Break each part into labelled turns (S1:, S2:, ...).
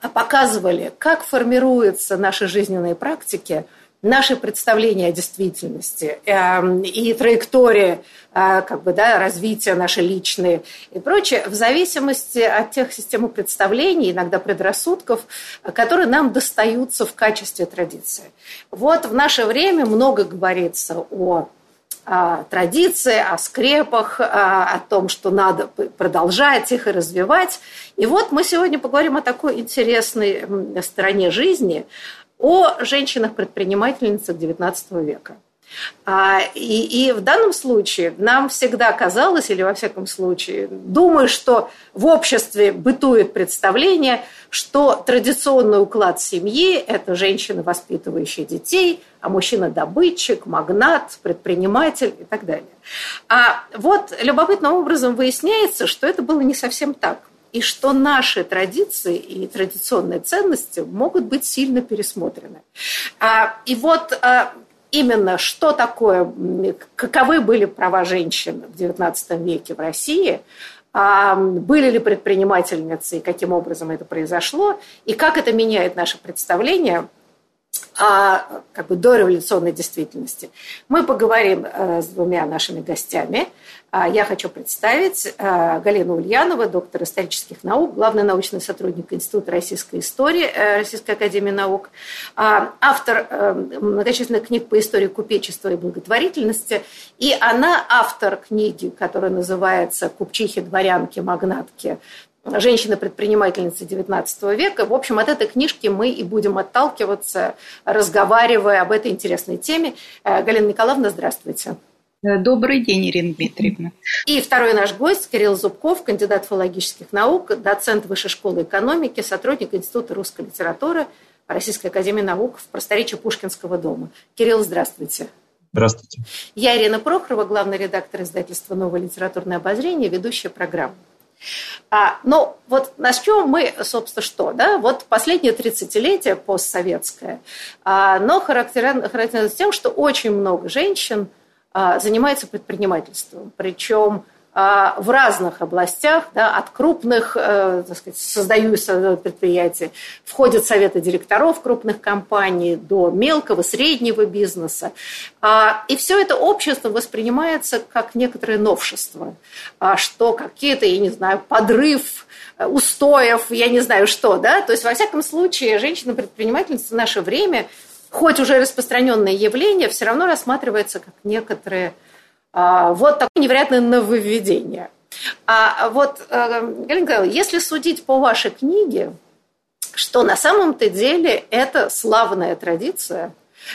S1: показывали, как формируются наши жизненные практики, наши представления о действительности эм, и траектории э, как бы, да, развития наши личные и прочее, в зависимости от тех систем представлений, иногда предрассудков, которые нам достаются в качестве традиции. Вот в наше время много говорится о традиции, о скрепах, о том, что надо продолжать их и развивать. И вот мы сегодня поговорим о такой интересной стороне жизни, о женщинах-предпринимательницах XIX века. А, и, и в данном случае нам всегда казалось, или во всяком случае, думаю, что в обществе бытует представление, что традиционный уклад семьи – это женщина, воспитывающая детей, а мужчина – добытчик, магнат, предприниматель и так далее. А вот любопытным образом выясняется, что это было не совсем так и что наши традиции и традиционные ценности могут быть сильно пересмотрены. А, и вот а, именно что такое, каковы были права женщин в XIX веке в России, а, были ли предпринимательницы и каким образом это произошло, и как это меняет наше представление о как бы, дореволюционной действительности. Мы поговорим э, с двумя нашими гостями – а я хочу представить э, Галину Ульянову, доктор исторических наук, главный научный сотрудник Института российской истории э, Российской академии наук, а, автор многочисленных книг по истории купечества и благотворительности. И она автор книги, которая называется «Купчихи, дворянки, магнатки. Женщины-предпринимательницы XIX века». В общем, от этой книжки мы и будем отталкиваться, разговаривая об этой интересной теме. Галина Николаевна, здравствуйте.
S2: Э, добрый день, Ирина Дмитриевна.
S1: И второй наш гость Кирилл Зубков, кандидат филологических наук, доцент Высшей школы экономики, сотрудник Института русской литературы Российской академии наук в просторечии Пушкинского дома. Кирилл, здравствуйте.
S3: Здравствуйте.
S1: Я Ирина Прохорова, главный редактор издательства «Новое литературное обозрение», ведущая программы. А, ну, вот начнем мы, собственно, что, да, вот последнее 30-летие постсоветское, а, но характерно, характерно тем, что очень много женщин – а, занимается предпринимательством, причем в разных областях, да, от крупных, э, так сказать, создают предприятия, входят советы директоров крупных компаний до мелкого, среднего бизнеса. А, и все это общество воспринимается как некоторое новшество, что какие-то, я не знаю, подрыв э, устоев, я не знаю что, да, то есть, во всяком случае, женщина-предпринимательница в наше время – хоть уже распространенное явление, все равно рассматривается как некоторые а, вот такое невероятное нововведение. А вот, э, Галина если судить по вашей книге, что на самом-то деле это славная традиция,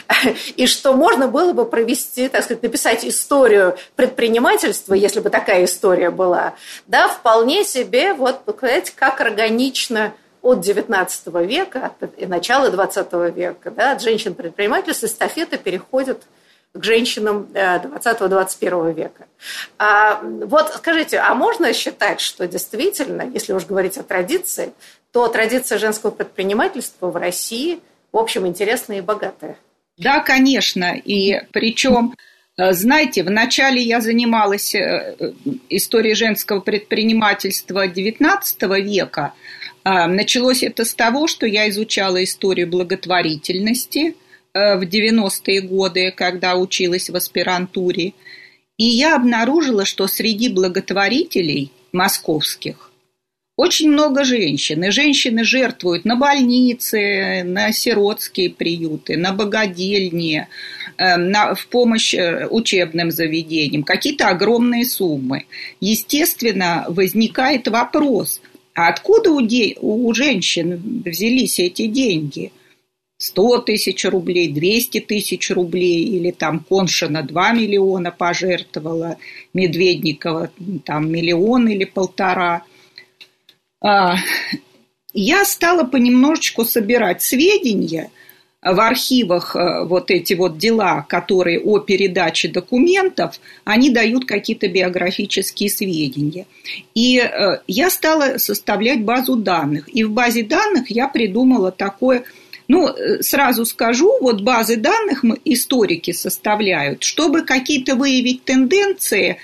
S1: и что можно было бы провести, так сказать, написать историю предпринимательства, если бы такая история была, да, вполне себе, вот, сказать, как органично от XIX века и начала XX века, да, от женщин-предпринимательств эстафета переходит женщинам 20-21 века. А, вот скажите, а можно считать, что действительно, если уж говорить о традиции, то традиция женского предпринимательства в России, в общем, интересная и богатая?
S2: Да, конечно. И причем, э, знаете, вначале я занималась э, историей женского предпринимательства XIX века – а, началось это с того, что я изучала историю благотворительности э, в 90-е годы, когда училась в аспирантуре. И я обнаружила, что среди благотворителей московских очень много женщин. И женщины жертвуют на больницы, на сиротские приюты, на богадельни, э, на, в помощь э, учебным заведениям. Какие-то огромные суммы. Естественно, возникает вопрос, а откуда у, де, у женщин взялись эти деньги? 100 тысяч рублей, 200 тысяч рублей, или там Коншина 2 миллиона пожертвовала, Медведникова там миллион или полтора. А, я стала понемножечку собирать сведения в архивах, э, вот эти вот дела, которые о передаче документов, они дают какие-то биографические сведения. И э, я стала составлять базу данных. И в базе данных я придумала такое ну, э, сразу скажу, вот базы данных историки составляют, чтобы какие-то выявить тенденции,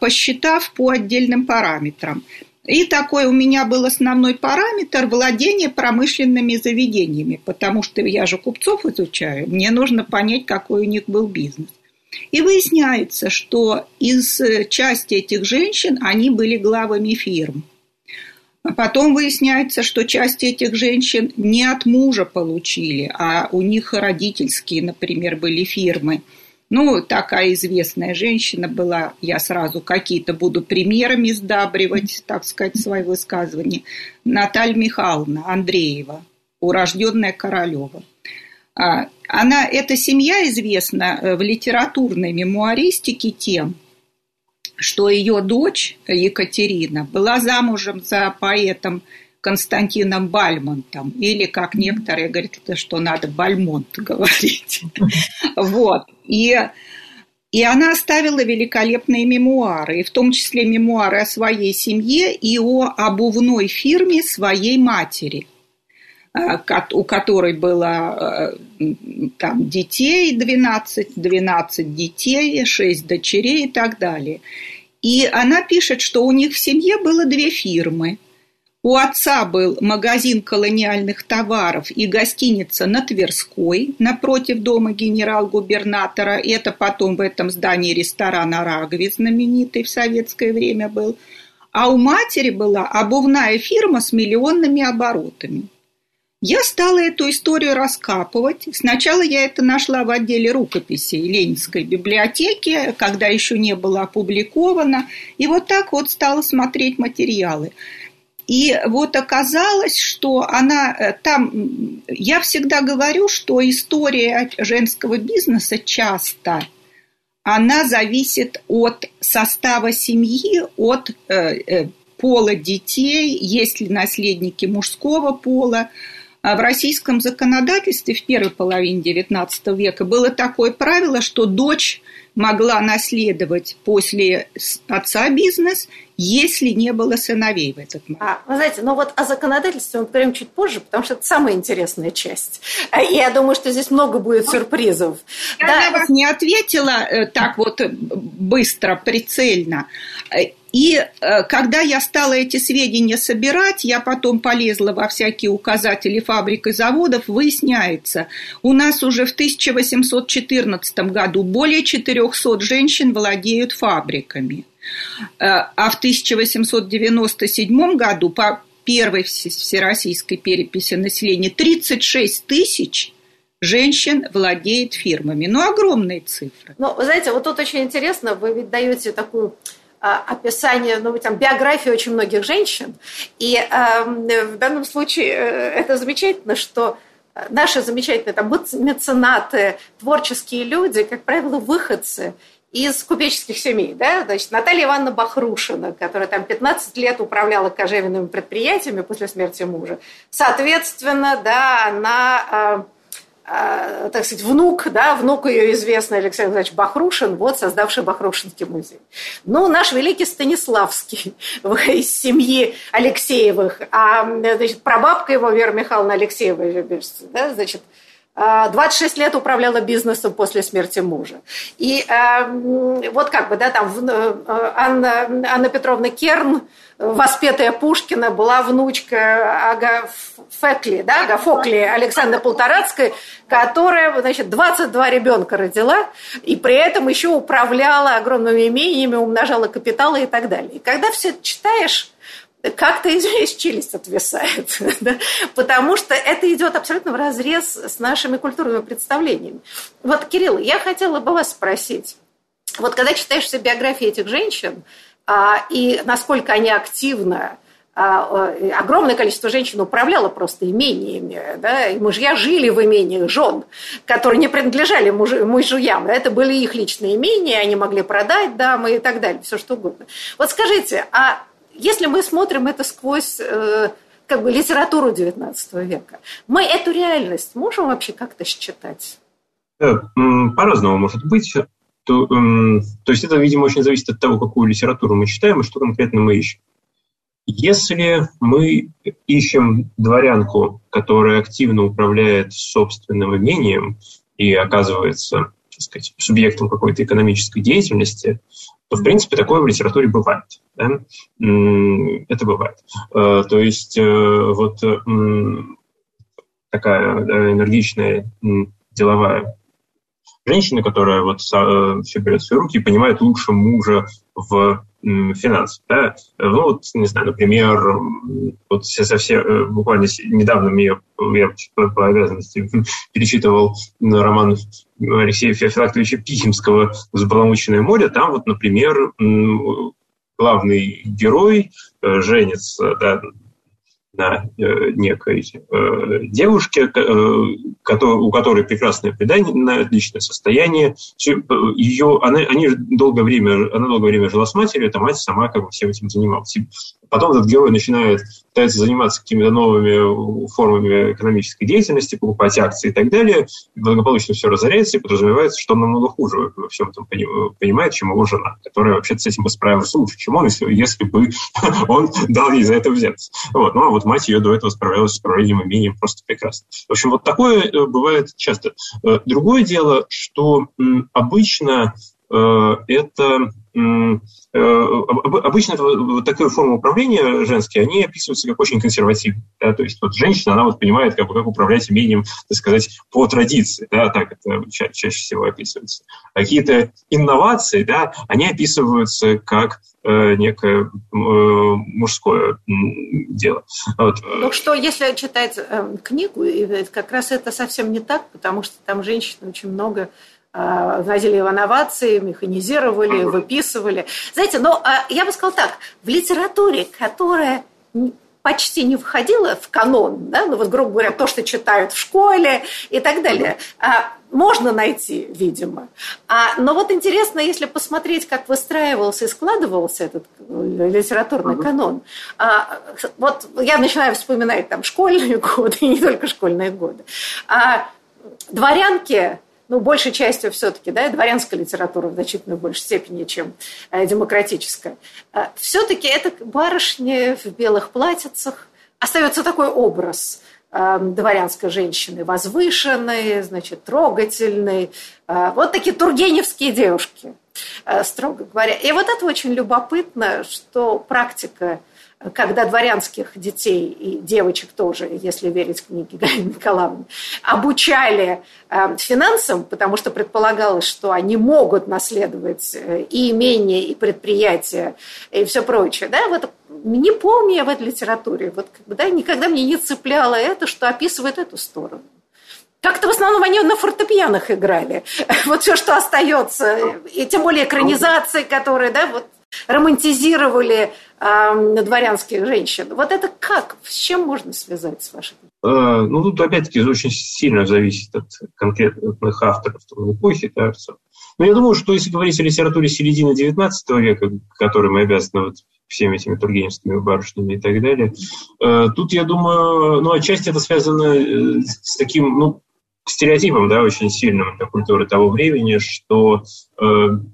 S2: посчитав по отдельным параметрам. И такой у меня был основной параметр владение промышленными заведениями, потому что я же купцов изучаю, мне нужно понять, какой у них был бизнес. И выясняется, что из части этих женщин они были главами фирм. А потом выясняется, что часть этих женщин не от мужа получили, а у них родительские, например, были фирмы – ну, такая известная женщина была, я сразу какие-то буду примерами сдабривать, так сказать, свои высказывания. Наталья Михайловна Андреева, урожденная Королева. А, она, эта семья известна э, в литературной мемуаристике тем, что ее дочь Екатерина была замужем за поэтом Константином Бальмонтом, или, как некоторые говорят, что надо Бальмонт говорить. Вот. И, и она оставила великолепные мемуары, и в том числе мемуары о своей семье и о обувной фирме своей матери у которой было э, там детей 12, 12 детей, 6 дочерей и так далее. И она пишет, что у них в семье было две фирмы – у отца был магазин колониальных товаров и гостиница на Тверской, напротив дома генерал-губернатора. Это потом в этом здании ресторан «Арагови», знаменитый в советское время был. А у матери была обувная фирма с миллионными оборотами. Я стала эту историю раскапывать. Сначала я это нашла в отделе рукописей Ленинской библиотеки, когда еще не было опубликовано. И вот так вот стала смотреть материалы. И вот оказалось, что она э, там... Я всегда говорю, что история женского бизнеса часто она зависит от состава семьи, от э, э, пола детей, есть ли наследники мужского пола. А в российском законодательстве в первой половине XIX века было такое правило, что дочь могла наследовать после отца бизнес, если не было сыновей в этот момент.
S1: А, вы знаете, ну вот о законодательстве мы поговорим чуть позже, потому что это самая интересная часть. И я думаю, что здесь много будет сюрпризов.
S2: Я да. на вас не ответила э, так вот быстро, прицельно. И э, когда я стала эти сведения собирать, я потом полезла во всякие указатели фабрик и заводов, выясняется, у нас уже в 1814 году более 400 женщин владеют фабриками. Э, а в 1897 году по первой всероссийской переписи населения 36 тысяч женщин владеет фирмами. Ну, огромные цифры.
S1: Ну, вы знаете, вот тут очень интересно, вы ведь даете такую а, описание, ну, там, биографии очень многих женщин. И э, в данном случае э, это замечательно, что наши замечательные там, меценаты, творческие люди, как правило, выходцы из купеческих семей. Да? Значит, Наталья Ивановна Бахрушина, которая там 15 лет управляла кожевенными предприятиями после смерти мужа. Соответственно, да, она э, так сказать, внук, да, внук ее известный Алексей Александрович Бахрушин, вот, создавший Бахрушинский музей. Ну, наш великий Станиславский из семьи Алексеевых, а, значит, прабабка его, Вера Михайловна Алексеева, да, значит, 26 лет управляла бизнесом после смерти мужа. И э, вот как бы, да, там э, Анна, Анна Петровна Керн, воспетая Пушкина, была внучка Ага Фекли, да, Агафокли Александра Полторацкой, которая, значит, 22 ребенка родила, и при этом еще управляла огромными имениями, умножала капиталы и так далее. И когда все это читаешь, как-то, извиняюсь, челюсть отвисает. да? Потому что это идет абсолютно в разрез с нашими культурными представлениями. Вот, Кирилл, я хотела бы вас спросить. Вот когда читаешь все биографии этих женщин, а, и насколько они активно а, огромное количество женщин управляло просто имениями, да, и мужья жили в имениях жен, которые не принадлежали муж, мужьям, это были их личные имения, они могли продать дамы и так далее, все что угодно. Вот скажите, а если мы смотрим это сквозь э, как бы литературу XIX века, мы эту реальность можем вообще как-то считать?
S3: По-разному может быть. То, то есть это, видимо, очень зависит от того, какую литературу мы читаем и что конкретно мы ищем. Если мы ищем дворянку, которая активно управляет собственным имением и оказывается так сказать, субъектом какой-то экономической деятельности, то, в принципе, такое в литературе бывает. Да? Это бывает. Э, то есть э, вот такая энергичная деловая женщина, которая вот э, все берет в свои руки и понимает лучше мужа в финансов. Да? Ну, вот, не знаю, например, вот совсем э, буквально недавно мне, я по, по обязанности перечитывал роман Алексея Феофилактовича Пихимского «Взбаламученное море». Там вот, например, главный герой э, женится да, на э, некой э, девушке, у которой прекрасное предание, личное состояние. Ее, она, они долгое время, она долгое время жила с матерью, эта мать сама как бы всем этим занималась. Потом этот герой начинает пытается заниматься какими-то новыми формами экономической деятельности, покупать акции и так далее, благополучно все разоряется, и подразумевается, что он намного хуже во всем этом понимает, чем его жена, которая вообще с этим бы справилась лучше, чем он, если, если бы он дал ей за это взяться. Вот. Ну, а вот мать ее до этого справлялась с управлением имением просто прекрасно. В общем, вот такое э, бывает часто. Э, другое дело, что обычно э, это Э, обычно вот такая форма управления женские, они описываются как очень консервативные. Да? То есть вот женщина, она вот понимает, как, как управлять имением, так сказать, по традиции. Да? Так это ча- чаще всего описывается. А какие-то инновации, да, они описываются как э, некое э, мужское дело. Вот.
S1: Ну что, если читать э, книгу, как раз это совсем не так, потому что там женщин очень много вводили в инновации, механизировали, выписывали. Знаете, но а, я бы сказала так, в литературе, которая почти не входила в канон, да, ну вот, грубо говоря, то, что читают в школе и так далее, а, можно найти, видимо. А, но вот интересно, если посмотреть, как выстраивался и складывался этот э, литературный канон. А, вот я начинаю вспоминать там школьные годы, и не только школьные годы. А дворянки ну, большей частью все-таки, да, дворянская литература в значительно большей степени, чем э, демократическая, э, все-таки это барышни в белых платьицах, остается такой образ э, дворянской женщины, возвышенной, значит, трогательной, вот такие тургеневские девушки, строго говоря. И вот это очень любопытно, что практика когда дворянских детей и девочек тоже, если верить книге Галины Николаевны, обучали э, финансам, потому что предполагалось, что они могут наследовать э, и имение, и предприятия, и все прочее. Да? Вот не помню я в этой литературе, вот, да, никогда мне не цепляло это, что описывает эту сторону. Как-то в основном они на фортепианах играли. Вот все, что остается. И тем более экранизации, которые, да, вот романтизировали э, дворянских женщин. Вот это как? С чем можно связать с вашей
S3: э, ну, тут опять-таки очень сильно зависит от конкретных авторов той эпохи, кажется. Но я думаю, что если говорить о литературе середины XIX века, которой мы обязаны вот всеми этими тургеневскими барышнями и так далее, э, тут, я думаю, ну, отчасти это связано э, с таким, ну, стереотипом, да, очень сильным для культуры того времени, что, э,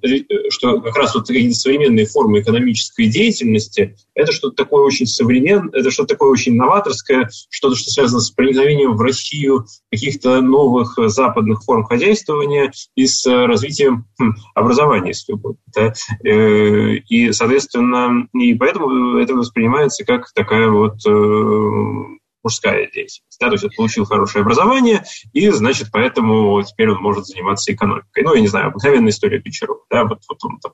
S3: э, что как раз вот какие-то современные формы экономической деятельности это что-то такое очень современное, это что-то такое очень новаторское, что-то, что связано с проникновением в Россию каких-то новых западных форм хозяйствования и с развитием хм, образования, если угодно. Да? Э, и, соответственно, и поэтому это воспринимается как такая вот э, мужская деятельность. Да? То есть он получил хорошее образование, и, значит, поэтому теперь он может заниматься экономикой. Ну, я не знаю, обыкновенная история Печерова. Да? Вот, вот он там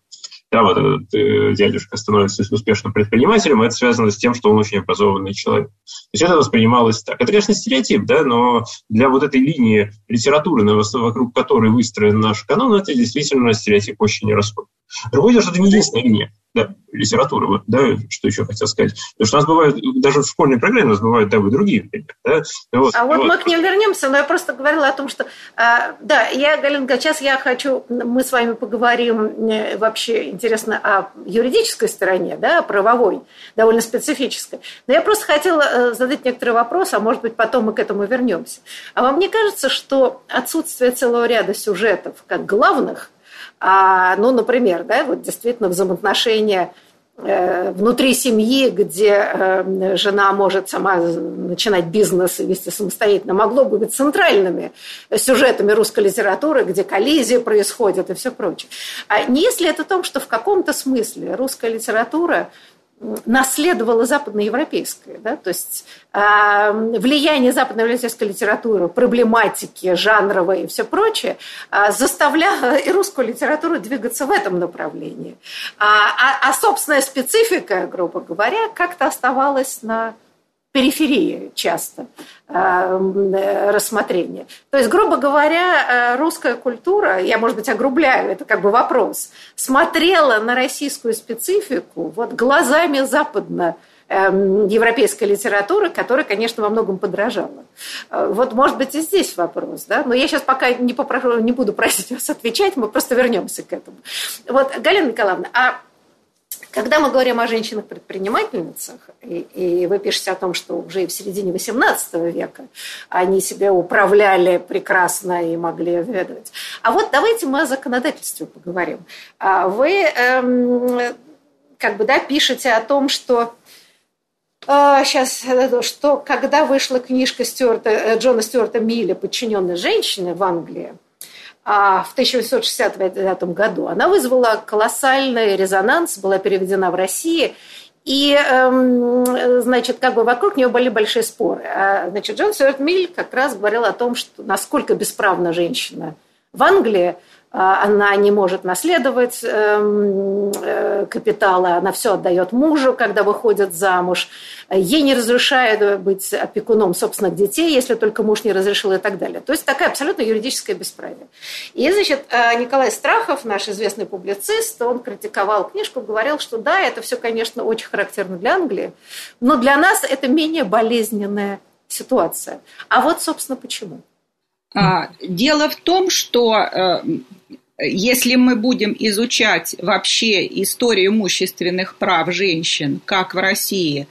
S3: да, вот этот э, дядюшка становится успешным предпринимателем, это связано с тем, что он очень образованный человек. То есть это воспринималось так. Это, конечно, стереотип, да, но для вот этой линии литературы, вокруг которой выстроен наш канон, это действительно стереотип очень расходит. Другое дело, что это не единственная да, литературы. Вот, да, что еще хотел сказать. Потому что у нас бывают, даже в школьной программе у нас бывают да, и другие
S1: Да? Вот, а вот, вот мы к ним вернемся, но я просто говорила о том, что, а, да, я, Галина, сейчас я хочу, мы с вами поговорим э, вообще, интересно, о юридической стороне, да, правовой, довольно специфической. Но я просто хотела э, задать некоторые вопросы, а может быть, потом мы к этому вернемся. А вам не кажется, что отсутствие целого ряда сюжетов, как главных, а, ну, например, да, вот действительно взаимоотношения э, внутри семьи, где э, жена может сама начинать бизнес и вести самостоятельно, могло бы быть центральными сюжетами русской литературы, где коллизия происходит и все прочее. А не если это о том, что в каком-то смысле русская литература наследовала западноевропейское. Да? То есть э, влияние западноевропейской литературы, проблематики жанровой и все прочее э, заставляло и русскую литературу двигаться в этом направлении. А, а, а собственная специфика, грубо говоря, как-то оставалась на периферии часто э, рассмотрения. То есть, грубо говоря, э, русская культура, я, может быть, огрубляю, это как бы вопрос, смотрела на российскую специфику вот глазами западно европейской литературы, которая, конечно, во многом подражала. Э, вот, может быть, и здесь вопрос, да, но я сейчас пока не, попрошу, не буду просить вас отвечать, мы просто вернемся к этому. Вот, Галина Николаевна, а когда мы говорим о женщинах-предпринимательницах, и, и вы пишете о том, что уже в середине XVIII века они себя управляли прекрасно и могли ведать. А вот давайте мы о законодательстве поговорим. А вы эм, как бы да, пишете о том, что э, сейчас, что когда вышла книжка Стюарта, э, Джона Стюарта Милля «Подчиненные женщины» в Англии, а, в 1869 году. Она вызвала колоссальный резонанс, была переведена в России, и, эм, значит, как бы вокруг нее были большие споры. А, значит, Джон Стюарт Миль как раз говорил о том, что насколько бесправна женщина в Англии – а, она не может наследовать эм, э, капитала, она все отдает мужу, когда выходит замуж. Ей не разрешают быть опекуном собственных детей, если только муж не разрешил и так далее. То есть такая абсолютно юридическая бесправие. И, значит, э, Николай Страхов, наш известный публицист, он критиковал книжку, говорил, что да, это все, конечно, очень характерно для Англии, но для нас это менее болезненная ситуация. А вот, собственно, почему?
S2: А, дело в том, что э, если мы будем изучать вообще историю имущественных прав женщин, как в России,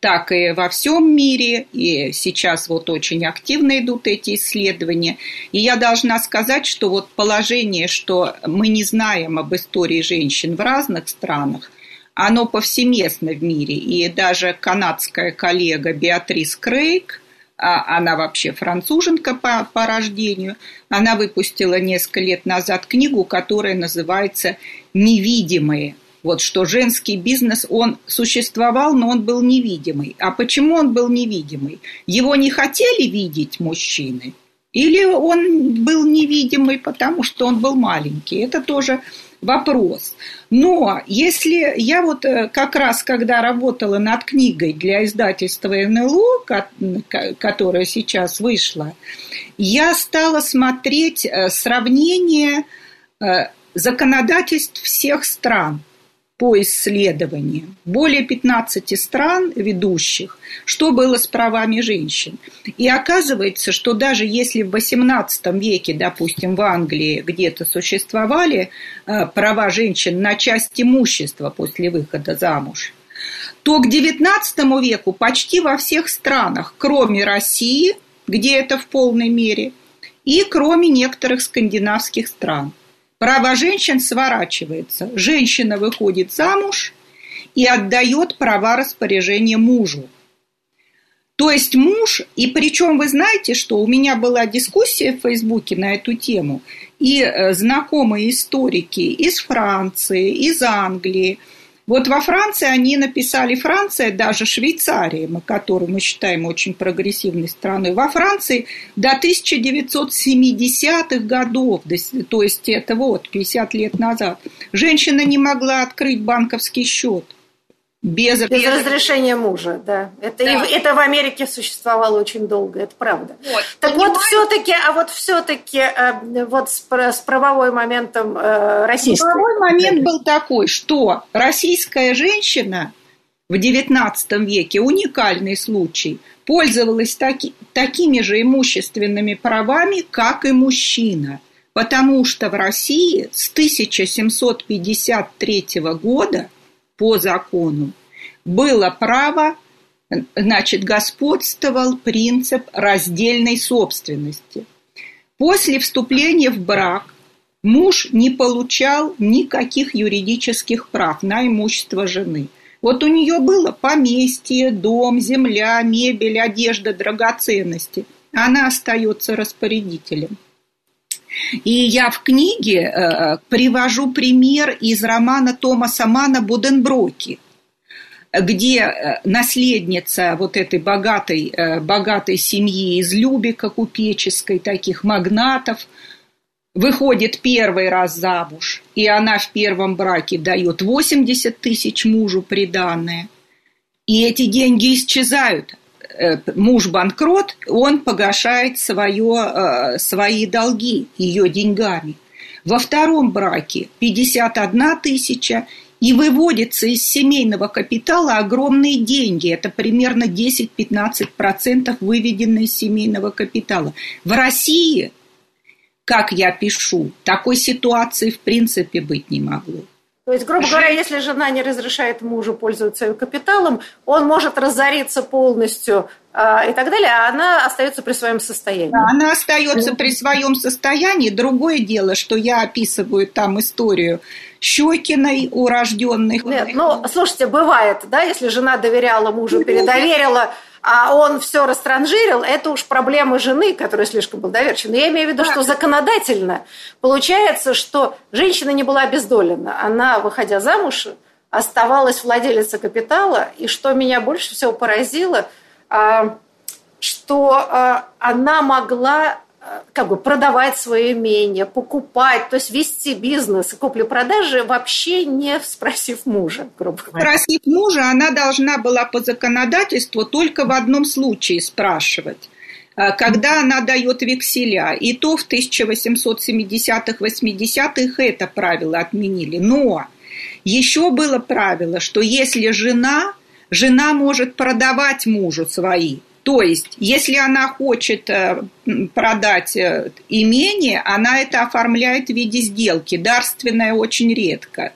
S2: так и во всем мире, и сейчас вот очень активно идут эти исследования. И я должна сказать, что вот положение, что мы не знаем об истории женщин в разных странах, оно повсеместно в мире. И даже канадская коллега Беатрис Крейг – а она вообще француженка по, по рождению, она выпустила несколько лет назад книгу, которая называется «Невидимые». Вот что женский бизнес, он существовал, но он был невидимый. А почему он был невидимый? Его не хотели видеть мужчины? Или он был невидимый, потому что он был маленький? Это тоже вопрос. Но если я вот э, как раз, когда работала над книгой для издательства НЛО, которая сейчас вышла, я стала смотреть э, сравнение э, законодательств всех стран по исследованиям. Более 15 стран ведущих, что было с правами женщин. И оказывается, что даже если в XVIII веке, допустим, в Англии где-то существовали э, права женщин на часть имущества после выхода замуж, то к XIX веку почти во всех странах, кроме России, где это в полной мере, и кроме некоторых скандинавских стран – Право женщин сворачивается. Женщина выходит замуж и отдает права распоряжения мужу. То есть муж, и причем вы знаете, что у меня была дискуссия в Фейсбуке на эту тему, и э, знакомые историки из Франции, из Англии Вот во Франции они написали, Франция, даже Швейцария, мы, которую мы считаем очень прогрессивной страной, во Франции до 1970-х годов, то есть это вот 50 лет назад, женщина не могла открыть банковский счет.
S1: Без, без, разрешения мужа, да. Это, да. И, это в Америке существовало очень долго, это правда. Вот. Так Понимаете? вот все-таки, а вот все-таки э, вот с, с правовой моментом э, российской.
S2: Правовой момент был такой, что российская женщина в XIX веке уникальный случай пользовалась таки, такими же имущественными правами, как и мужчина, потому что в России с 1753 года по закону было право, значит, господствовал принцип раздельной собственности. После вступления в брак муж не получал никаких юридических прав на имущество жены. Вот у нее было поместье, дом, земля, мебель, одежда, драгоценности. Она остается распорядителем. И я в книге э, привожу пример из романа Томаса Мана «Буденброки», где э, наследница вот этой богатой, э, богатой семьи из Любика купеческой, таких магнатов, выходит первый раз замуж, и она в первом браке дает 80 тысяч мужу приданное, и эти деньги исчезают. Муж банкрот, он погашает свое, э, свои долги ее деньгами. Во втором браке 51 тысяча, и выводится из семейного капитала огромные деньги. Это примерно 10-15% выведенные из семейного капитала. В России, как я пишу, такой ситуации в принципе быть не могло.
S1: То есть, грубо говоря, если жена не разрешает мужу пользоваться ее капиталом, он может разориться полностью э, и так далее, а она остается при своем состоянии.
S2: Да, она остается при своем состоянии. Другое дело, что я описываю там историю Щекиной урожденных.
S1: Нет, ну, слушайте, бывает, да, если жена доверяла мужу, передоверила а он все растранжирил, это уж проблема жены, которая слишком был доверчива. Но я имею в виду, что законодательно получается, что женщина не была обездолена. Она, выходя замуж, оставалась владелицей капитала. И что меня больше всего поразило, а, что а, она могла как бы продавать свое имение, покупать, то есть вести бизнес и купли-продажи вообще не спросив мужа, грубо
S2: говоря. Спросив мужа, она должна была по законодательству только в одном случае спрашивать э, когда она дает векселя. И то в 1870-х, 80-х это правило отменили. Но еще было правило, что если жена, жена может продавать мужу свои то есть, если она хочет э, продать э, имение, она это оформляет в виде сделки, дарственное очень редко.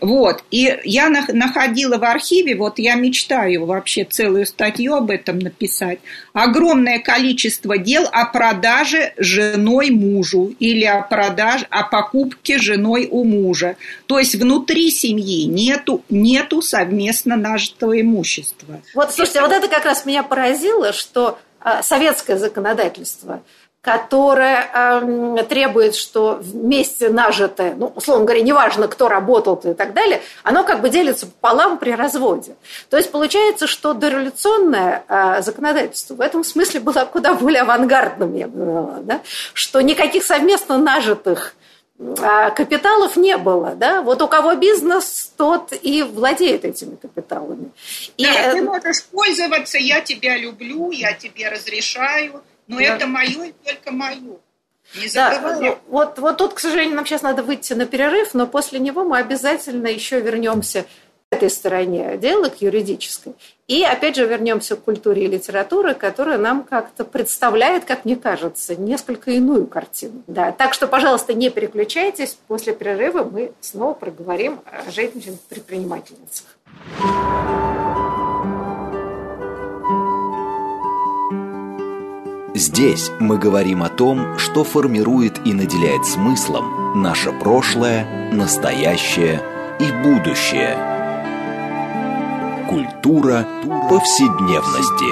S2: Вот. И я находила в архиве, вот я мечтаю вообще целую статью об этом написать, огромное количество дел о продаже женой мужу или о продаже, о покупке женой у мужа. То есть внутри семьи нету, нету совместно нажитого имущества.
S1: Вот, слушайте, вот это как раз меня поразило, что а, советское законодательство – которая э, требует, что вместе нажитое, ну, условно говоря, неважно, кто работал и так далее, оно как бы делится пополам при разводе. То есть получается, что дореволюционное э, законодательство в этом смысле было куда более авангардным, я бы сказала, да? что никаких совместно нажитых капиталов не было. Да? Вот у кого бизнес, тот и владеет этими капиталами.
S2: Да, и, ты можешь пользоваться, я тебя люблю, я тебе разрешаю – но да. это мое и только мое.
S1: Не да, ну, вот, вот тут, к сожалению, нам сейчас надо выйти на перерыв, но после него мы обязательно еще вернемся к этой стороне дела, к юридической. И опять же вернемся к культуре и литературе, которая нам как-то представляет, как мне кажется, несколько иную картину. Да. Так что, пожалуйста, не переключайтесь. После перерыва мы снова проговорим о женщин-предпринимательницах.
S4: Здесь мы говорим о том, что формирует и наделяет смыслом наше прошлое, настоящее и будущее. Культура повседневности.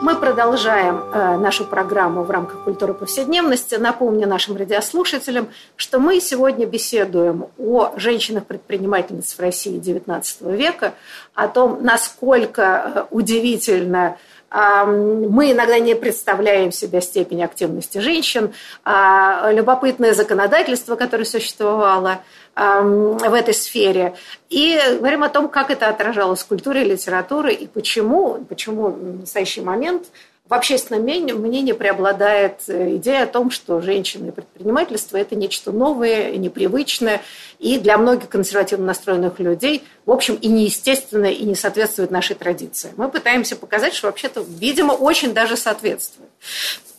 S1: Мы продолжаем э, нашу программу в рамках культуры повседневности. Напомню нашим радиослушателям, что мы сегодня беседуем о женщинах-предпринимательницах в России XIX века, о том, насколько э, удивительно мы иногда не представляем себе степень активности женщин, а любопытное законодательство, которое существовало в этой сфере. И говорим о том, как это отражалось в культуре литературе, и почему, почему в настоящий момент в общественном мнении преобладает э, идея о том, что женщины и предпринимательство – это нечто новое, непривычное, и для многих консервативно настроенных людей, в общем, и неестественное, и не соответствует нашей традиции. Мы пытаемся показать, что вообще-то, видимо, очень даже соответствует.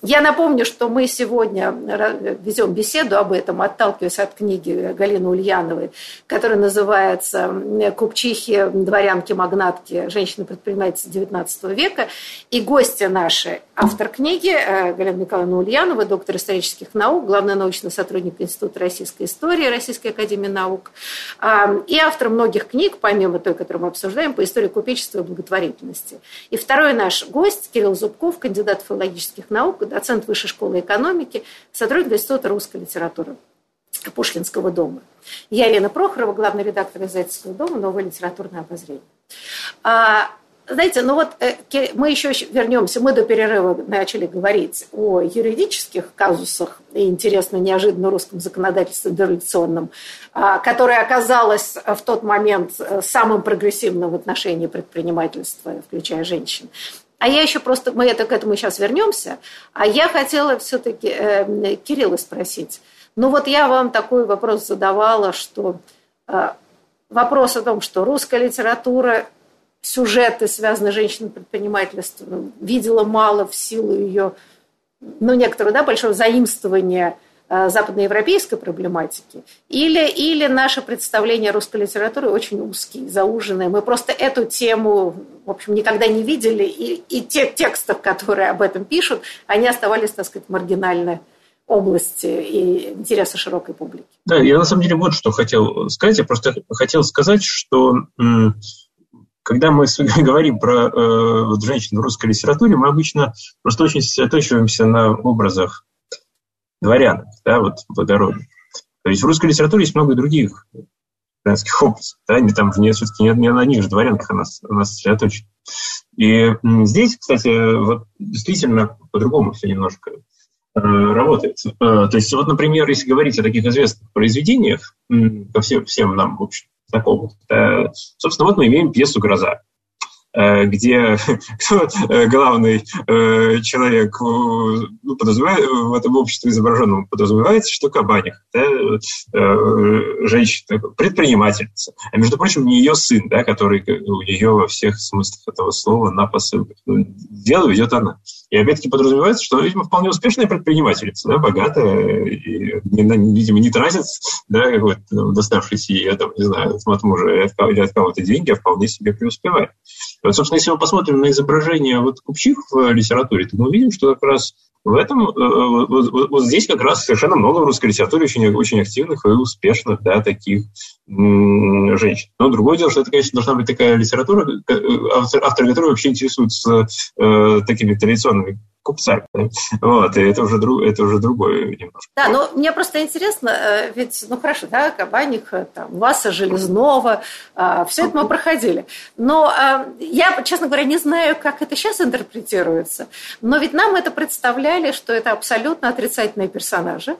S1: Я напомню, что мы сегодня ведем беседу об этом, отталкиваясь от книги Галины Ульяновой, которая называется «Купчихи, дворянки, магнатки. Женщины-предпринимательницы XIX века». И гости наши, автор книги э, Галина Николаевна Ульянова, доктор исторических наук, главный научный сотрудник Института российской истории Российской академии наук, а, и автор многих книг, помимо той, которую мы обсуждаем, по истории купечества и благотворительности. И второй наш гость Кирилл Зубков, кандидат филологических наук, доцент Высшей школы экономики, сотрудник Института русской литературы Пушкинского дома. Я Елена Прохорова, главный редактор издательского дома «Новое литературное обозрение». А, знаете, ну вот э, мы еще вернемся, мы до перерыва начали говорить о юридических казусах и интересно, неожиданно русском законодательстве дореволюционном, а, которое оказалось в тот момент э, самым прогрессивным в отношении предпринимательства, включая женщин. А я еще просто, мы это к этому сейчас вернемся, а я хотела все-таки э, Кирилла спросить. Ну вот я вам такой вопрос задавала, что э, вопрос о том, что русская литература, сюжеты, связанные с женщиной предпринимательством, видела мало в силу ее, ну, некоторого, да, большого заимствования западноевропейской проблематики, или, или наше представление русской литературы очень узкие, зауженные. Мы просто эту тему, в общем, никогда не видели, и, и те текстов, которые об этом пишут, они оставались, так сказать, маргинальны области и интереса широкой публики.
S3: Да, я на самом деле вот что хотел сказать. Я просто хотел сказать, что когда мы говорим про э, женщин в русской литературе, мы обычно просто очень сосредоточиваемся на образах дворянок, да, вот благородных. То есть в русской литературе есть много других дворянских образов, да, они там не, все-таки не, не на них же дворянках у нас сосредоточены. И здесь, кстати, вот действительно по-другому все немножко э, работает. Э, то есть, вот, например, если говорить о таких известных произведениях, ко всем, всем нам, в общем, знакомых, да, собственно, вот мы имеем пьесу «Гроза». Э, где э, главный э, человек ну, в этом обществе изображенном подразумевается, что Кабаних, да, женщина, предпринимательница. А между прочим, не ее сын, да, который у нее во всех смыслах этого слова на посылках. Ну, дело ведет она. И опять-таки подразумевается, что, видимо, вполне успешная предпринимательница, да, богатая, и, видимо, не тратит, да, какой-то доставшийся ей, там, не знаю, от мужа или от кого-то деньги, а вполне себе преуспевает. Собственно, если мы посмотрим на изображение вот купчих в литературе, то мы увидим, что как раз в этом, э, вот, вот, вот здесь как раз совершенно много в русской литературе очень, очень активных и успешных, да, таких женщин. Но другое дело, что это, конечно, должна быть такая литература, э, автор, автор которой вообще интересуется э, такими традиционными купцами. Вот, и это уже, друг, это уже другое немножко.
S1: Да, но мне просто интересно, э, ведь, ну хорошо, да, Кабаник, э, там, Васа Железнова, э, все это мы проходили. Но я, честно говоря, не знаю, как это сейчас интерпретируется, но ведь нам это представляли, что это абсолютно отрицательные персонажи,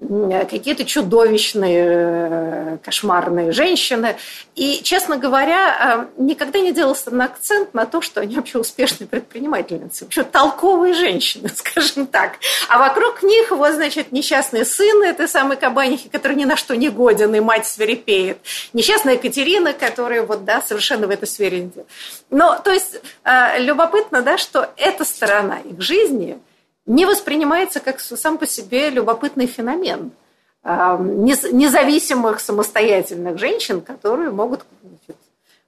S1: какие-то чудовищные, э, кошмарные женщины. И, честно говоря, э, никогда не делался акцент на то, что они вообще успешные предпринимательницы, вообще толковые женщины, скажем так. А вокруг них, вот, значит, несчастный сын этой самой кабанихи, который ни на что не годен, и мать свирепеет. Несчастная Екатерина, которая вот, да, совершенно в этой сфере. Но, то есть, э, любопытно, да, что эта сторона их жизни – не воспринимается как сам по себе любопытный феномен независимых самостоятельных женщин, которые могут значит,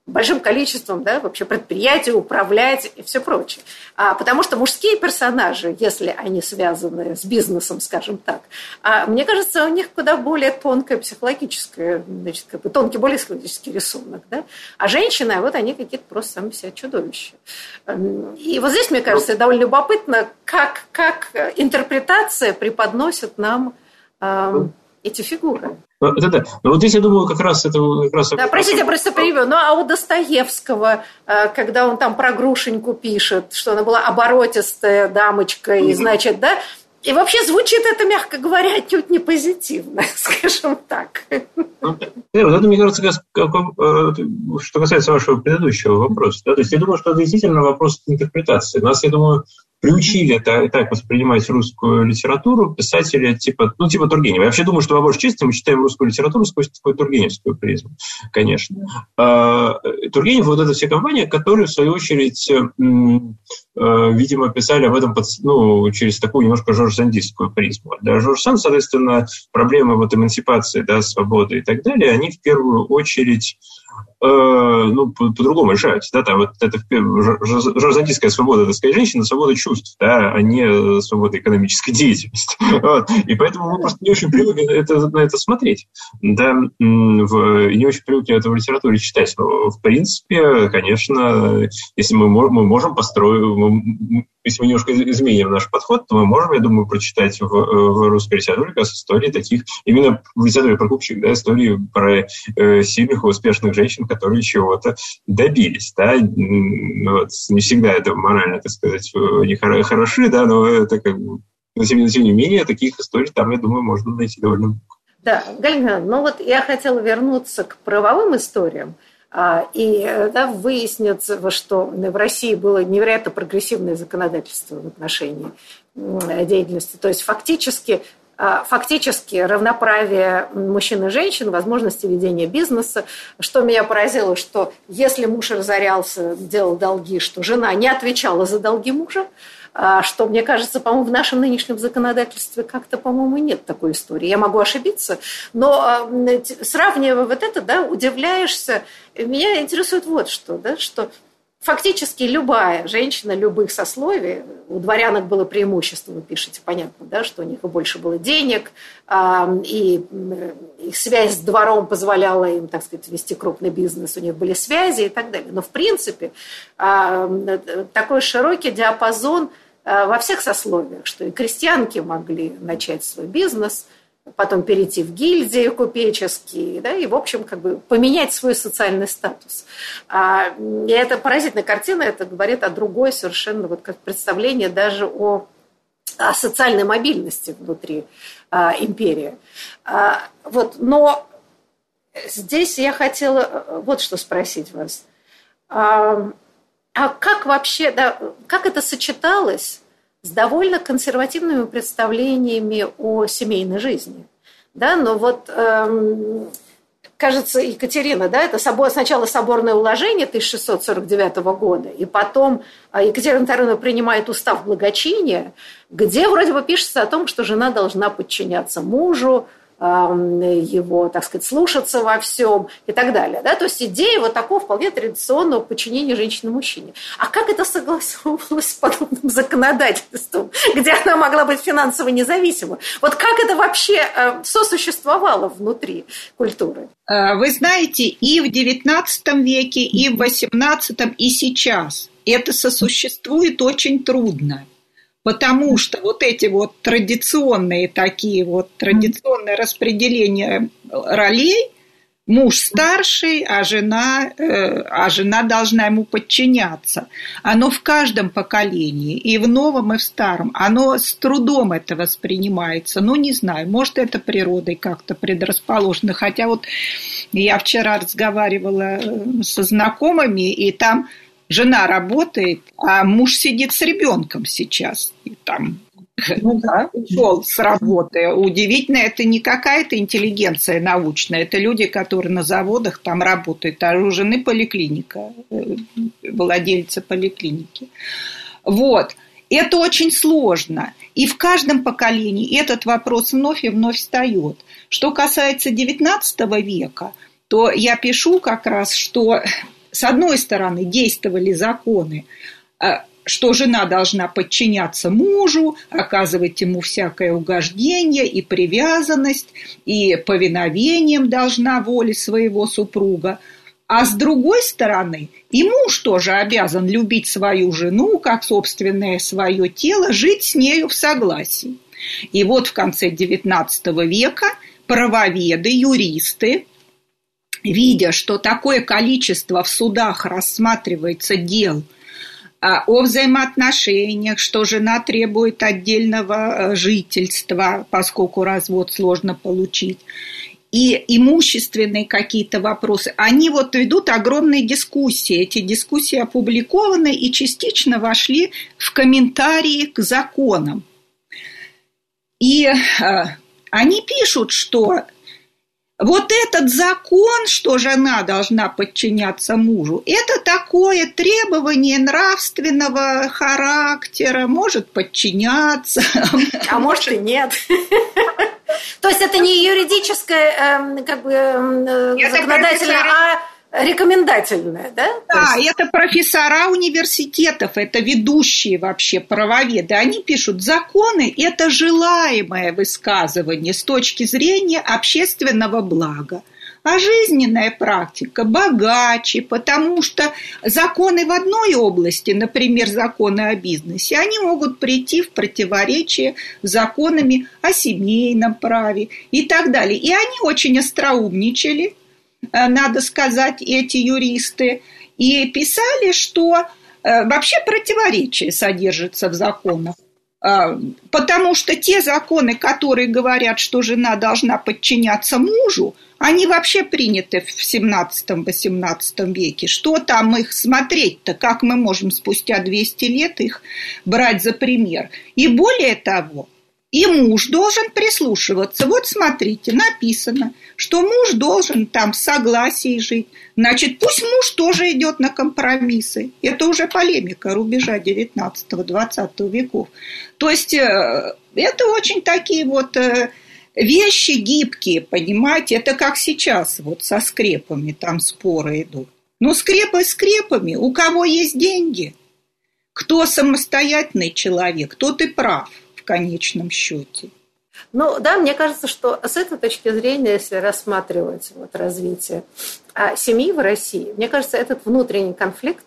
S1: большим количеством да, вообще предприятий, управлять и все прочее. А, потому что мужские персонажи, если они связаны с бизнесом, скажем так, а, мне кажется, у них куда более тонкое психологическое, значит, как бы тонкий, более психологический рисунок. Да? А женщины, вот они какие-то просто сами себя чудовища. И вот здесь, мне кажется, довольно любопытно, как, как интерпретация преподносит нам э, эти фигуры.
S3: Да, да. Но вот здесь, я думаю, как раз это... Как раз...
S1: Да, простите, я просто перевел. Ну, а у Достоевского, э, когда он там про Грушеньку пишет, что она была оборотистая дамочка, и, значит, да, и вообще звучит это, мягко говоря, отнюдь не позитивно, скажем так.
S3: Ну, э, вот это, мне кажется, э, что касается вашего предыдущего вопроса. Да? То есть я думаю, что это действительно вопрос интерпретации. Нас, я думаю, приучили так, так воспринимать русскую литературу писатели типа, ну, типа Тургенева. Я вообще думаю, что по большей части мы читаем русскую литературу сквозь такую тургеневскую призму, конечно. А, Тургенев, вот эта вся компания, которые, в свою очередь, э, видимо, писали об этом под, ну, через такую немножко жорж-сандистскую призму. Для Жорж Санд, соответственно, проблемы вот эмансипации, да, свободы и так далее, они в первую очередь Э, ну, по-другому решаются. Да, там вот это журналистская свобода, так сказать, женщина, свобода чувств, да, а не свобода экономической деятельности. Вот. И поэтому мы просто не очень привыкли это, на это смотреть. Да, в, не очень привыкли это в литературе читать. Но, в принципе, конечно, если мы, мы можем построить, если мы немножко изменим наш подход, то мы можем, я думаю, прочитать в, в русской литературе как истории таких, именно в литературе про купчих, да, истории про э, сильных и успешных женщин, которые чего-то добились, да, вот, не всегда это морально, так сказать, не хороши, да, но это как бы, но тем, тем не менее, таких историй там, я думаю, можно найти довольно много.
S1: Да, Галина, ну вот я хотела вернуться к правовым историям. А, и да, выяснится, что в России было невероятно прогрессивное законодательство в отношении деятельности. То есть фактически а, фактически равноправие мужчин и женщин, возможности ведения бизнеса. Что меня поразило, что если муж разорялся, делал долги, что жена не отвечала за долги мужа, что, мне кажется, по-моему, в нашем нынешнем законодательстве как-то, по-моему, нет такой истории. Я могу ошибиться, но а, сравнивая вот это, да, удивляешься. Меня интересует вот что, да, что фактически любая женщина любых сословий, у дворянок было преимущество, вы пишете, понятно, да, что у них больше было денег, и их связь с двором позволяла им, так сказать, вести крупный бизнес, у них были связи и так далее. Но, в принципе, такой широкий диапазон во всех сословиях, что и крестьянки могли начать свой бизнес – потом перейти в гильдии купеческие, да, и, в общем, как бы поменять свой социальный статус. А, и это поразительная картина, это говорит о другой совершенно вот как представление даже о, о социальной мобильности внутри а, империи. А, вот, но здесь я хотела э, вот что спросить вас. А, а как вообще, да, как это сочеталось с довольно консервативными представлениями о семейной жизни. Да, но вот эм, кажется, Екатерина, да, это собор, сначала соборное уложение 1649 года, и потом э, Екатерина II принимает устав благочиния, где вроде бы пишется о том, что жена должна подчиняться мужу, его, так сказать, слушаться во всем и так далее. Да? То есть идея вот такого вполне традиционного подчинения женщины мужчине. А как это согласовывалось с подобным законодательством, где она могла быть финансово независима? Вот как это вообще э, сосуществовало внутри культуры?
S2: Э, вы знаете, и в XIX веке, и в XVIII, и сейчас это сосуществует очень трудно потому что вот эти вот традиционные такие вот традиционные распределения ролей, муж старший, а жена, э, а жена должна ему подчиняться. Оно в каждом поколении, и в новом, и в старом. Оно с трудом это воспринимается. Ну, не знаю, может, это природой как-то предрасположено. Хотя вот я вчера разговаривала э, со знакомыми, и там жена работает, а муж сидит с ребенком сейчас. И там ну, да. ушел с работы. Удивительно, это не какая-то интеллигенция научная, это люди, которые на заводах там работают, а у жены поликлиника, э, владельца поликлиники. Вот. Это очень сложно. И в каждом поколении этот вопрос вновь и вновь встает. Что касается XIX века, то я пишу как раз, что с одной стороны, действовали законы, а, что жена должна подчиняться мужу, оказывать ему всякое угождение и привязанность, и повиновением должна воли своего супруга. А с другой стороны, и муж тоже обязан любить свою жену, как собственное свое тело, жить с нею в согласии. И вот в конце XIX века правоведы, юристы, видя, что такое количество в судах рассматривается дел а, о взаимоотношениях, что жена требует отдельного э, жительства, поскольку развод сложно получить, и имущественные какие-то вопросы, они вот ведут огромные дискуссии. Эти дискуссии опубликованы и частично вошли в комментарии к законам. И э, они пишут, что вот этот закон, что жена должна подчиняться мужу, это такое требование нравственного характера, может подчиняться.
S1: А может и нет. То есть это не юридическое эм, как бы эм, законодательное, а рекомендательное, да?
S2: Да, есть... это профессора университетов, это ведущие вообще правоведы. Они пишут, законы – это желаемое высказывание с точки зрения общественного блага. А жизненная практика богаче, потому что законы в одной области, например, законы о бизнесе, они могут прийти в противоречие с законами о семейном праве и так далее. И они очень остроумничали – надо сказать, эти юристы, и писали, что э, вообще противоречие содержится в законах. Э, потому что те законы, которые говорят, что жена должна подчиняться мужу, они вообще приняты в 17-18 веке. Что там их смотреть-то? Как мы можем спустя 200 лет их брать за пример? И более того, и муж должен прислушиваться. Вот смотрите, написано, что муж должен там в согласии жить. Значит, пусть муж тоже идет на компромиссы. Это уже полемика рубежа 19-20 веков. То есть э, это очень такие вот э, вещи гибкие, понимаете? Это как сейчас вот со скрепами там споры идут. Ну, скрепы скрепами. У кого есть деньги? Кто самостоятельный человек, тот и прав – конечном счете.
S1: Ну да, мне кажется, что с этой точки зрения, если рассматривать вот развитие а, семьи в России, мне кажется, этот внутренний конфликт,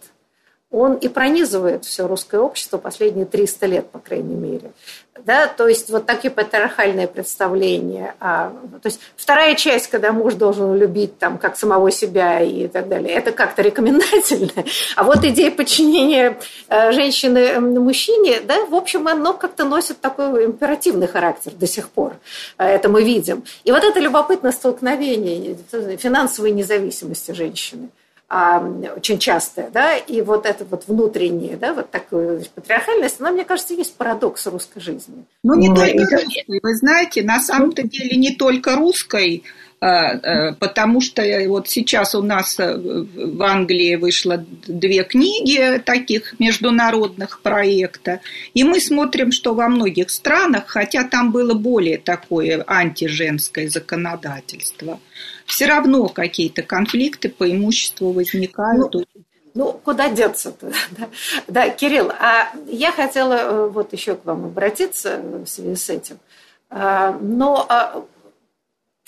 S1: он и пронизывает все русское общество последние 300 лет, по крайней мере. Да, то есть вот такие патриархальные представления. А, то есть вторая часть, когда муж должен любить там как самого себя и так далее, это как-то рекомендательно. А вот идея подчинения э, женщины мужчине, да, в общем, оно как-то носит такой императивный характер до сих пор. Э, это мы видим. И вот это любопытное столкновение финансовой независимости женщины очень частая, да, и вот это вот внутреннее, да, вот такую патриархальность, она, мне кажется, есть парадокс русской жизни.
S2: Ну, не ну, только русской, вы знаете, на самом-то деле не только русской, потому что вот сейчас у нас э, в Англии вышло две книги таких международных проекта, и мы смотрим, что во многих странах, хотя там было более такое антиженское законодательство, все равно какие-то конфликты по имуществу возникают.
S1: Ну, ну куда деться-то? Да, да, Кирилл, а я хотела э, вот еще к вам обратиться в связи с этим. А, но а,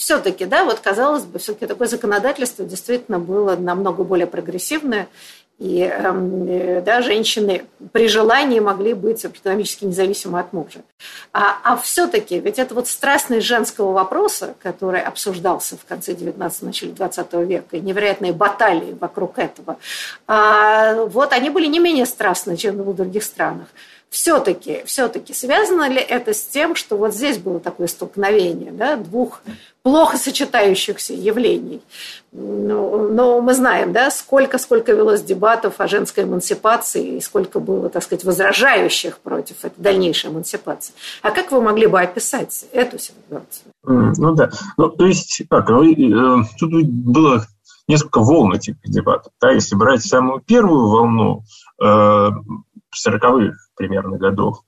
S1: все-таки, да, вот казалось бы, все-таки такое законодательство действительно было намного более прогрессивное, и эм, э, да, женщины при желании могли быть экономически независимы от мужа. А, а все-таки, ведь это вот страстность женского вопроса, который обсуждался в конце 19 начале 20 века, и невероятные баталии вокруг этого, а, вот они были не менее страстны, чем в других странах все-таки, все-таки связано ли это с тем, что вот здесь было такое столкновение да, двух плохо сочетающихся явлений? Ну, но мы знаем, да, сколько, сколько велось дебатов о женской эмансипации и сколько было, так сказать, возражающих против этой дальнейшей эмансипации. А как вы могли бы описать эту ситуацию?
S3: Ну да, ну то есть как, ну, э, тут было несколько волн этих дебатов. Да? Если брать самую первую волну, 40-х примерно годов,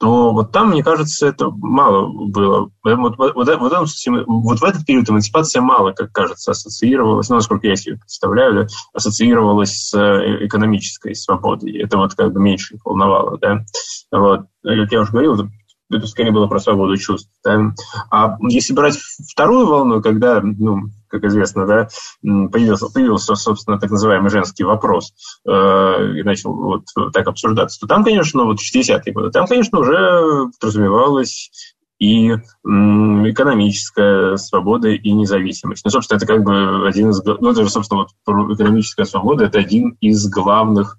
S3: то вот там, мне кажется, это мало было. Вот, вот, вот, вот, вот в этот период эмансипация мало, как кажется, ассоциировалась, ну, насколько я себе представляю, да, ассоциировалась с э, экономической свободой. Это вот как бы меньше волновало. Да? Вот. Как я уже говорил, это скорее было про свободу чувств. Да? А если брать вторую волну, когда, ну, как известно, да, появился, появился, собственно, так называемый женский вопрос э, и начал вот так обсуждаться, то там, конечно, вот 60-е годы, там, конечно, уже подразумевалось и экономическая свобода и независимость. Ну, собственно, это как бы один из... Ну, это же, собственно, вот экономическая свобода – это один из главных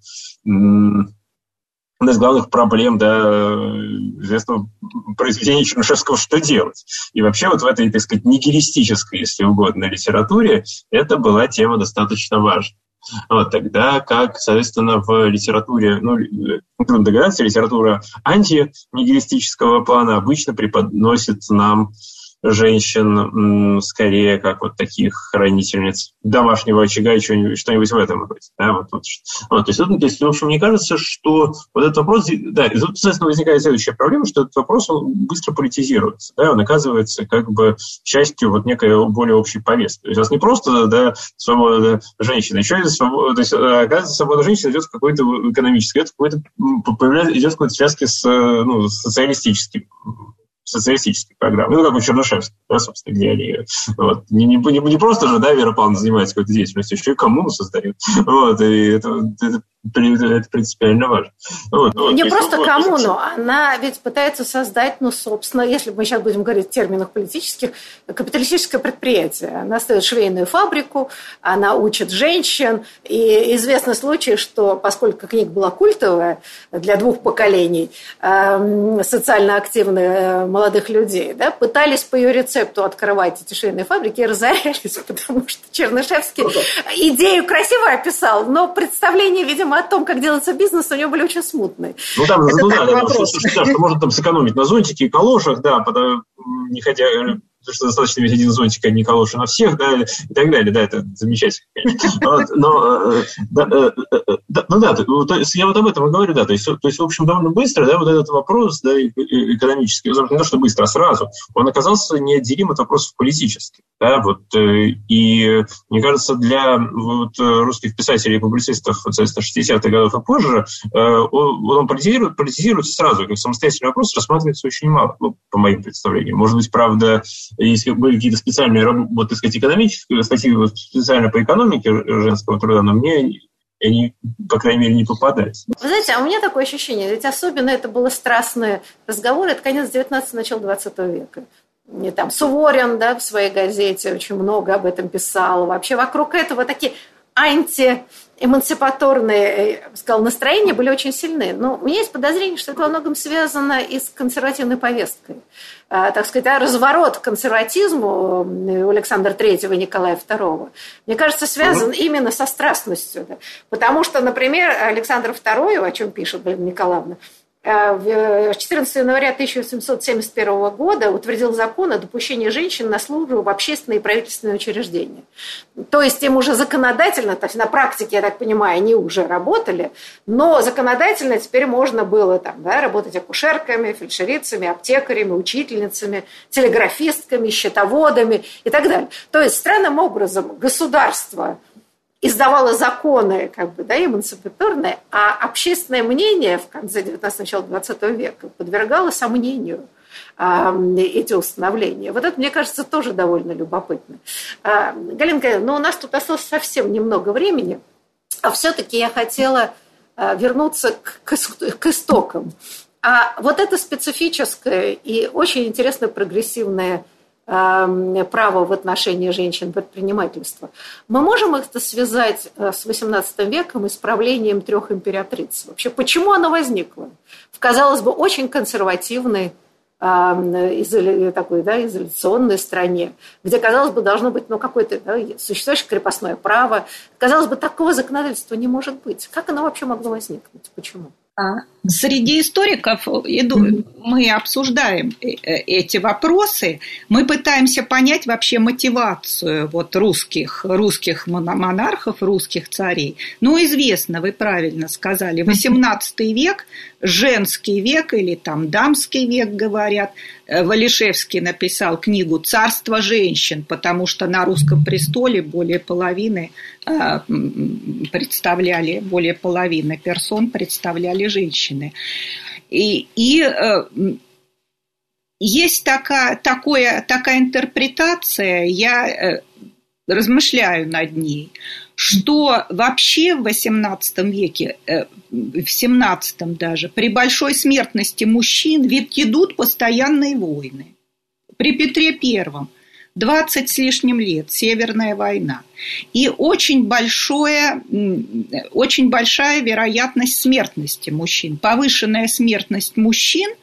S3: одна из главных проблем да, известного произведения Чернышевского «Что делать?». И вообще вот в этой, так сказать, нигилистической, если угодно, литературе это была тема достаточно важна. Вот, тогда как, соответственно, в литературе, ну, трудно догадаться, литература антинигилистического плана обычно преподносит нам женщин скорее как вот таких хранительниц домашнего очага и что-нибудь, что-нибудь в этом роде. Да, вот, вот. Вот, то, есть, то есть, в общем, мне кажется, что вот этот вопрос, да, и тут, соответственно, возникает следующая проблема, что этот вопрос, он быстро политизируется, да, он оказывается как бы частью вот некой более общей повестки. То есть, у нас не просто, да, свобода женщины, еще и свобода, то есть, оказывается, свобода женщины идет в какой-то экономический, идет в какой-то, идет в какой-то связке с, ну, социалистическим социалистической программы, ну, как у Чернышевского, да, собственно, где они вот, не, не, не, просто же, да, Вера Павловна занимается какой-то деятельностью, еще и коммуну создают. Вот, и это, это это принципиально важно.
S1: Вот, вот, не просто вот, коммуну, она ведь пытается создать, ну, собственно, если мы сейчас будем говорить в терминах политических, капиталистическое предприятие. Она ставит швейную фабрику, она учит женщин, и известны случаи, что поскольку книга была культовая для двух поколений э, социально активных э, молодых людей, да, пытались по ее рецепту открывать эти швейные фабрики и разорялись, потому что Чернышевский идею красиво описал, но представление, видимо, о том, как делается бизнес, у него были очень смутные.
S3: Ну, там, ну, да, да, что, что, что, что можно там сэкономить на зонтике и калошах, да, потому, не хотя потому что достаточно иметь один зонтик, а не калоши на всех, да, и так далее, да, это замечательно. Вот, но, э, да, э, э, да, ну да, то есть я вот об этом и говорю, да, то есть, то есть, в общем, довольно быстро, да, вот этот вопрос, да, экономический, не то, что быстро, а сразу, он оказался неотделим от вопросов политических, да, вот, и, мне кажется, для вот, русских писателей и публицистов, соответственно, 60-х годов и позже, он, он политизирует, политизируется сразу, как самостоятельный вопрос рассматривается очень мало, ну, по моим представлениям. Может быть, правда, если были какие-то специальные вот, так сказать, экономические статьи специально по экономике женского труда, но мне они, по крайней мере, не попадались.
S1: Вы знаете, а у меня такое ощущение, ведь особенно это было страстные разговоры, это конец 19 начало 20 века. И там Суворин да, в своей газете очень много об этом писал. Вообще вокруг этого такие антиэмансипаторные, я сказал, настроения были очень сильны. Но у меня есть подозрение, что это во многом связано и с консервативной повесткой. А, так сказать, а разворот к консерватизму у Александра Третьего и Николая II, мне кажется, связан именно со страстностью. Да. Потому что, например, Александр II, о чем пишет Галина Николаевна, Э, 14 января 1771 года утвердил закон о допущении женщин на службу в общественные и правительственные учреждения. То есть им уже законодательно, то есть на практике, я так понимаю, они уже работали, но законодательно теперь можно было там, да, работать акушерками, фельдшерицами, аптекарями, учительницами, телеграфистками, счетоводами и так далее. То есть странным образом государство – издавала законы, как бы, да, эмансипаторные, а общественное мнение в конце 19 начала 20 века подвергало сомнению эти установления. Вот это, мне кажется, тоже довольно любопытно. А, Галинка, ну у нас тут осталось совсем немного времени, а все-таки я хотела а, вернуться к, к истокам. А вот это специфическое и очень интересное прогрессивное право в отношении женщин предпринимательства. Мы можем это связать э, с XVIII веком и с правлением трех императриц? Вообще, почему оно возникло? В, казалось бы, очень консервативной эм, такой да, изоляционной стране, где, казалось бы, должно быть ну, какое-то да, существующее крепостное право. Казалось бы, такого законодательства не может быть. Как оно вообще могло возникнуть? Почему?
S2: А, среди историков мы обсуждаем э, э, эти вопросы, мы пытаемся понять вообще мотивацию вот русских, русских монархов, русских царей. Ну, известно, вы правильно сказали, 18 век женский век или там дамский век, говорят. Э, Валишевский написал книгу «Царство женщин», потому что на русском престоле более половины э, представляли, более половины персон представляли женщины. И, и э, есть такая, такое, такая интерпретация, я размышляю над ней, что вообще в XVIII веке, э, в XVII даже, при большой смертности мужчин ведь идут постоянные войны. При Петре Первом 20 с лишним лет, Северная война. И очень, большое, очень большая вероятность смертности мужчин. Повышенная смертность мужчин –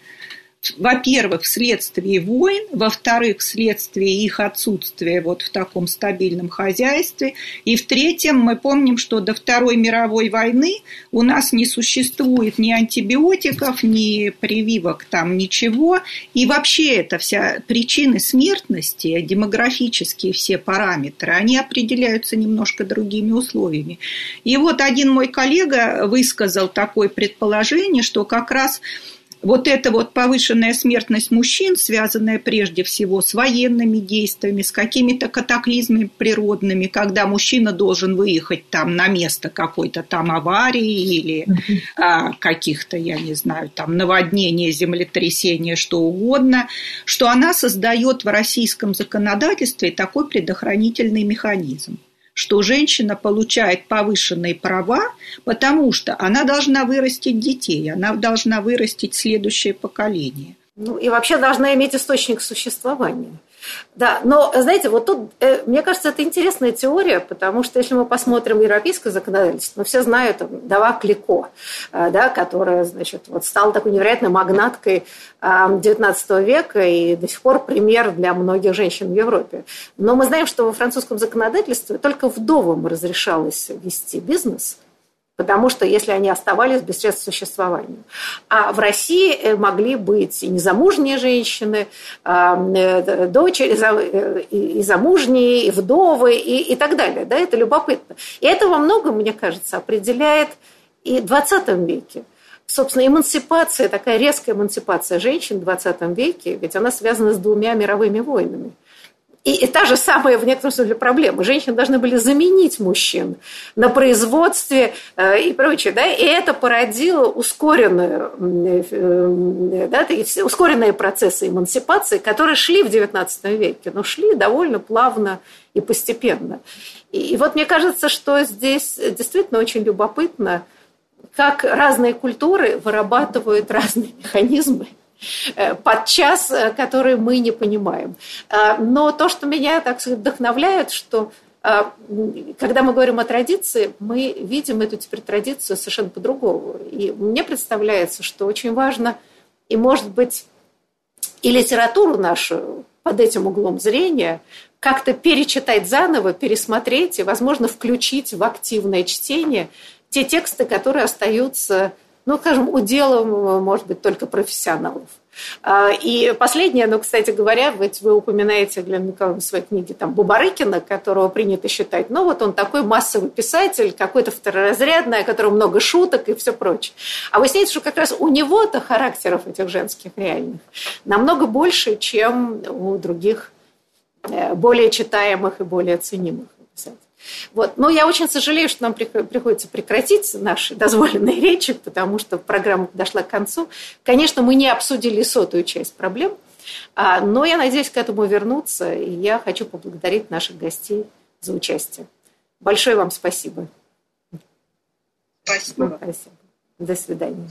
S2: во-первых, вследствие войн, во-вторых, вследствие их отсутствия вот в таком стабильном хозяйстве, и в-третьем, мы помним, что до Второй мировой войны у нас не существует ни антибиотиков, ни прививок, там ничего, и вообще это вся причины смертности, демографические все параметры, они определяются немножко другими условиями. И вот один мой коллега высказал такое предположение, что как раз вот эта вот повышенная смертность мужчин, связанная прежде всего с военными действиями, с какими-то катаклизмами природными, когда мужчина должен выехать там на место какой-то там аварии или а, каких-то, я не знаю, там наводнения, землетрясения, что угодно, что она создает в российском законодательстве такой предохранительный механизм что женщина получает повышенные права, потому что она должна вырастить детей, она должна вырастить следующее поколение.
S1: Ну и вообще должна иметь источник существования. Да, но, знаете, вот тут, э, мне кажется, это интересная теория, потому что если мы посмотрим европейское законодательство, ну, все знают Дава Клико, э, да, которая, значит, вот стала такой невероятной магнаткой XIX э, века и до сих пор пример для многих женщин в Европе. Но мы знаем, что во французском законодательстве только вдовам разрешалось вести бизнес – потому что если они оставались без средств существования. А в России э, могли быть и незамужние женщины, э, дочери, э, и замужние, и вдовы, и, и так далее. Да, это любопытно. И это во многом, мне кажется, определяет и в 20 веке. Собственно, эмансипация, такая резкая эмансипация женщин в 20 веке, ведь она связана с двумя мировыми войнами – и, и та же самая в некотором смысле проблема. Женщины должны были заменить мужчин на производстве э, и прочее. Да? И это породило ускоренную, э, да, ускоренные процессы эмансипации, которые шли в XIX веке, но шли довольно плавно и постепенно. И, и вот мне кажется, что здесь действительно очень любопытно, как разные культуры вырабатывают разные механизмы подчас, э, которые мы не понимаем. Э, но то, что меня так сказать, вдохновляет, что когда мы говорим о традиции, мы видим эту теперь традицию совершенно по-другому. И мне представляется, что очень важно, и может быть, и литературу нашу под этим углом зрения как-то перечитать заново, пересмотреть и, возможно, включить в активное чтение те тексты, которые остаются ну, скажем, уделом, может быть, только профессионалов. А, и последнее, ну, кстати говоря, ведь вы упоминаете, Глен Николаевна, в своей книге там, Бубарыкина, которого принято считать, ну, вот он такой массовый писатель, какой-то второразрядный, о котором много шуток и все прочее. А выясняется, что как раз у него-то характеров этих женских реальных намного больше, чем у других э, более читаемых и более ценимых писателей. Вот. Но я очень сожалею, что нам приходится прекратить наши дозволенные речи, потому что программа подошла к концу. Конечно, мы не обсудили сотую часть проблем, а, но я надеюсь к этому вернуться, и я хочу поблагодарить наших гостей за участие. Большое вам спасибо.
S2: Спасибо.
S1: Спасибо. До свидания.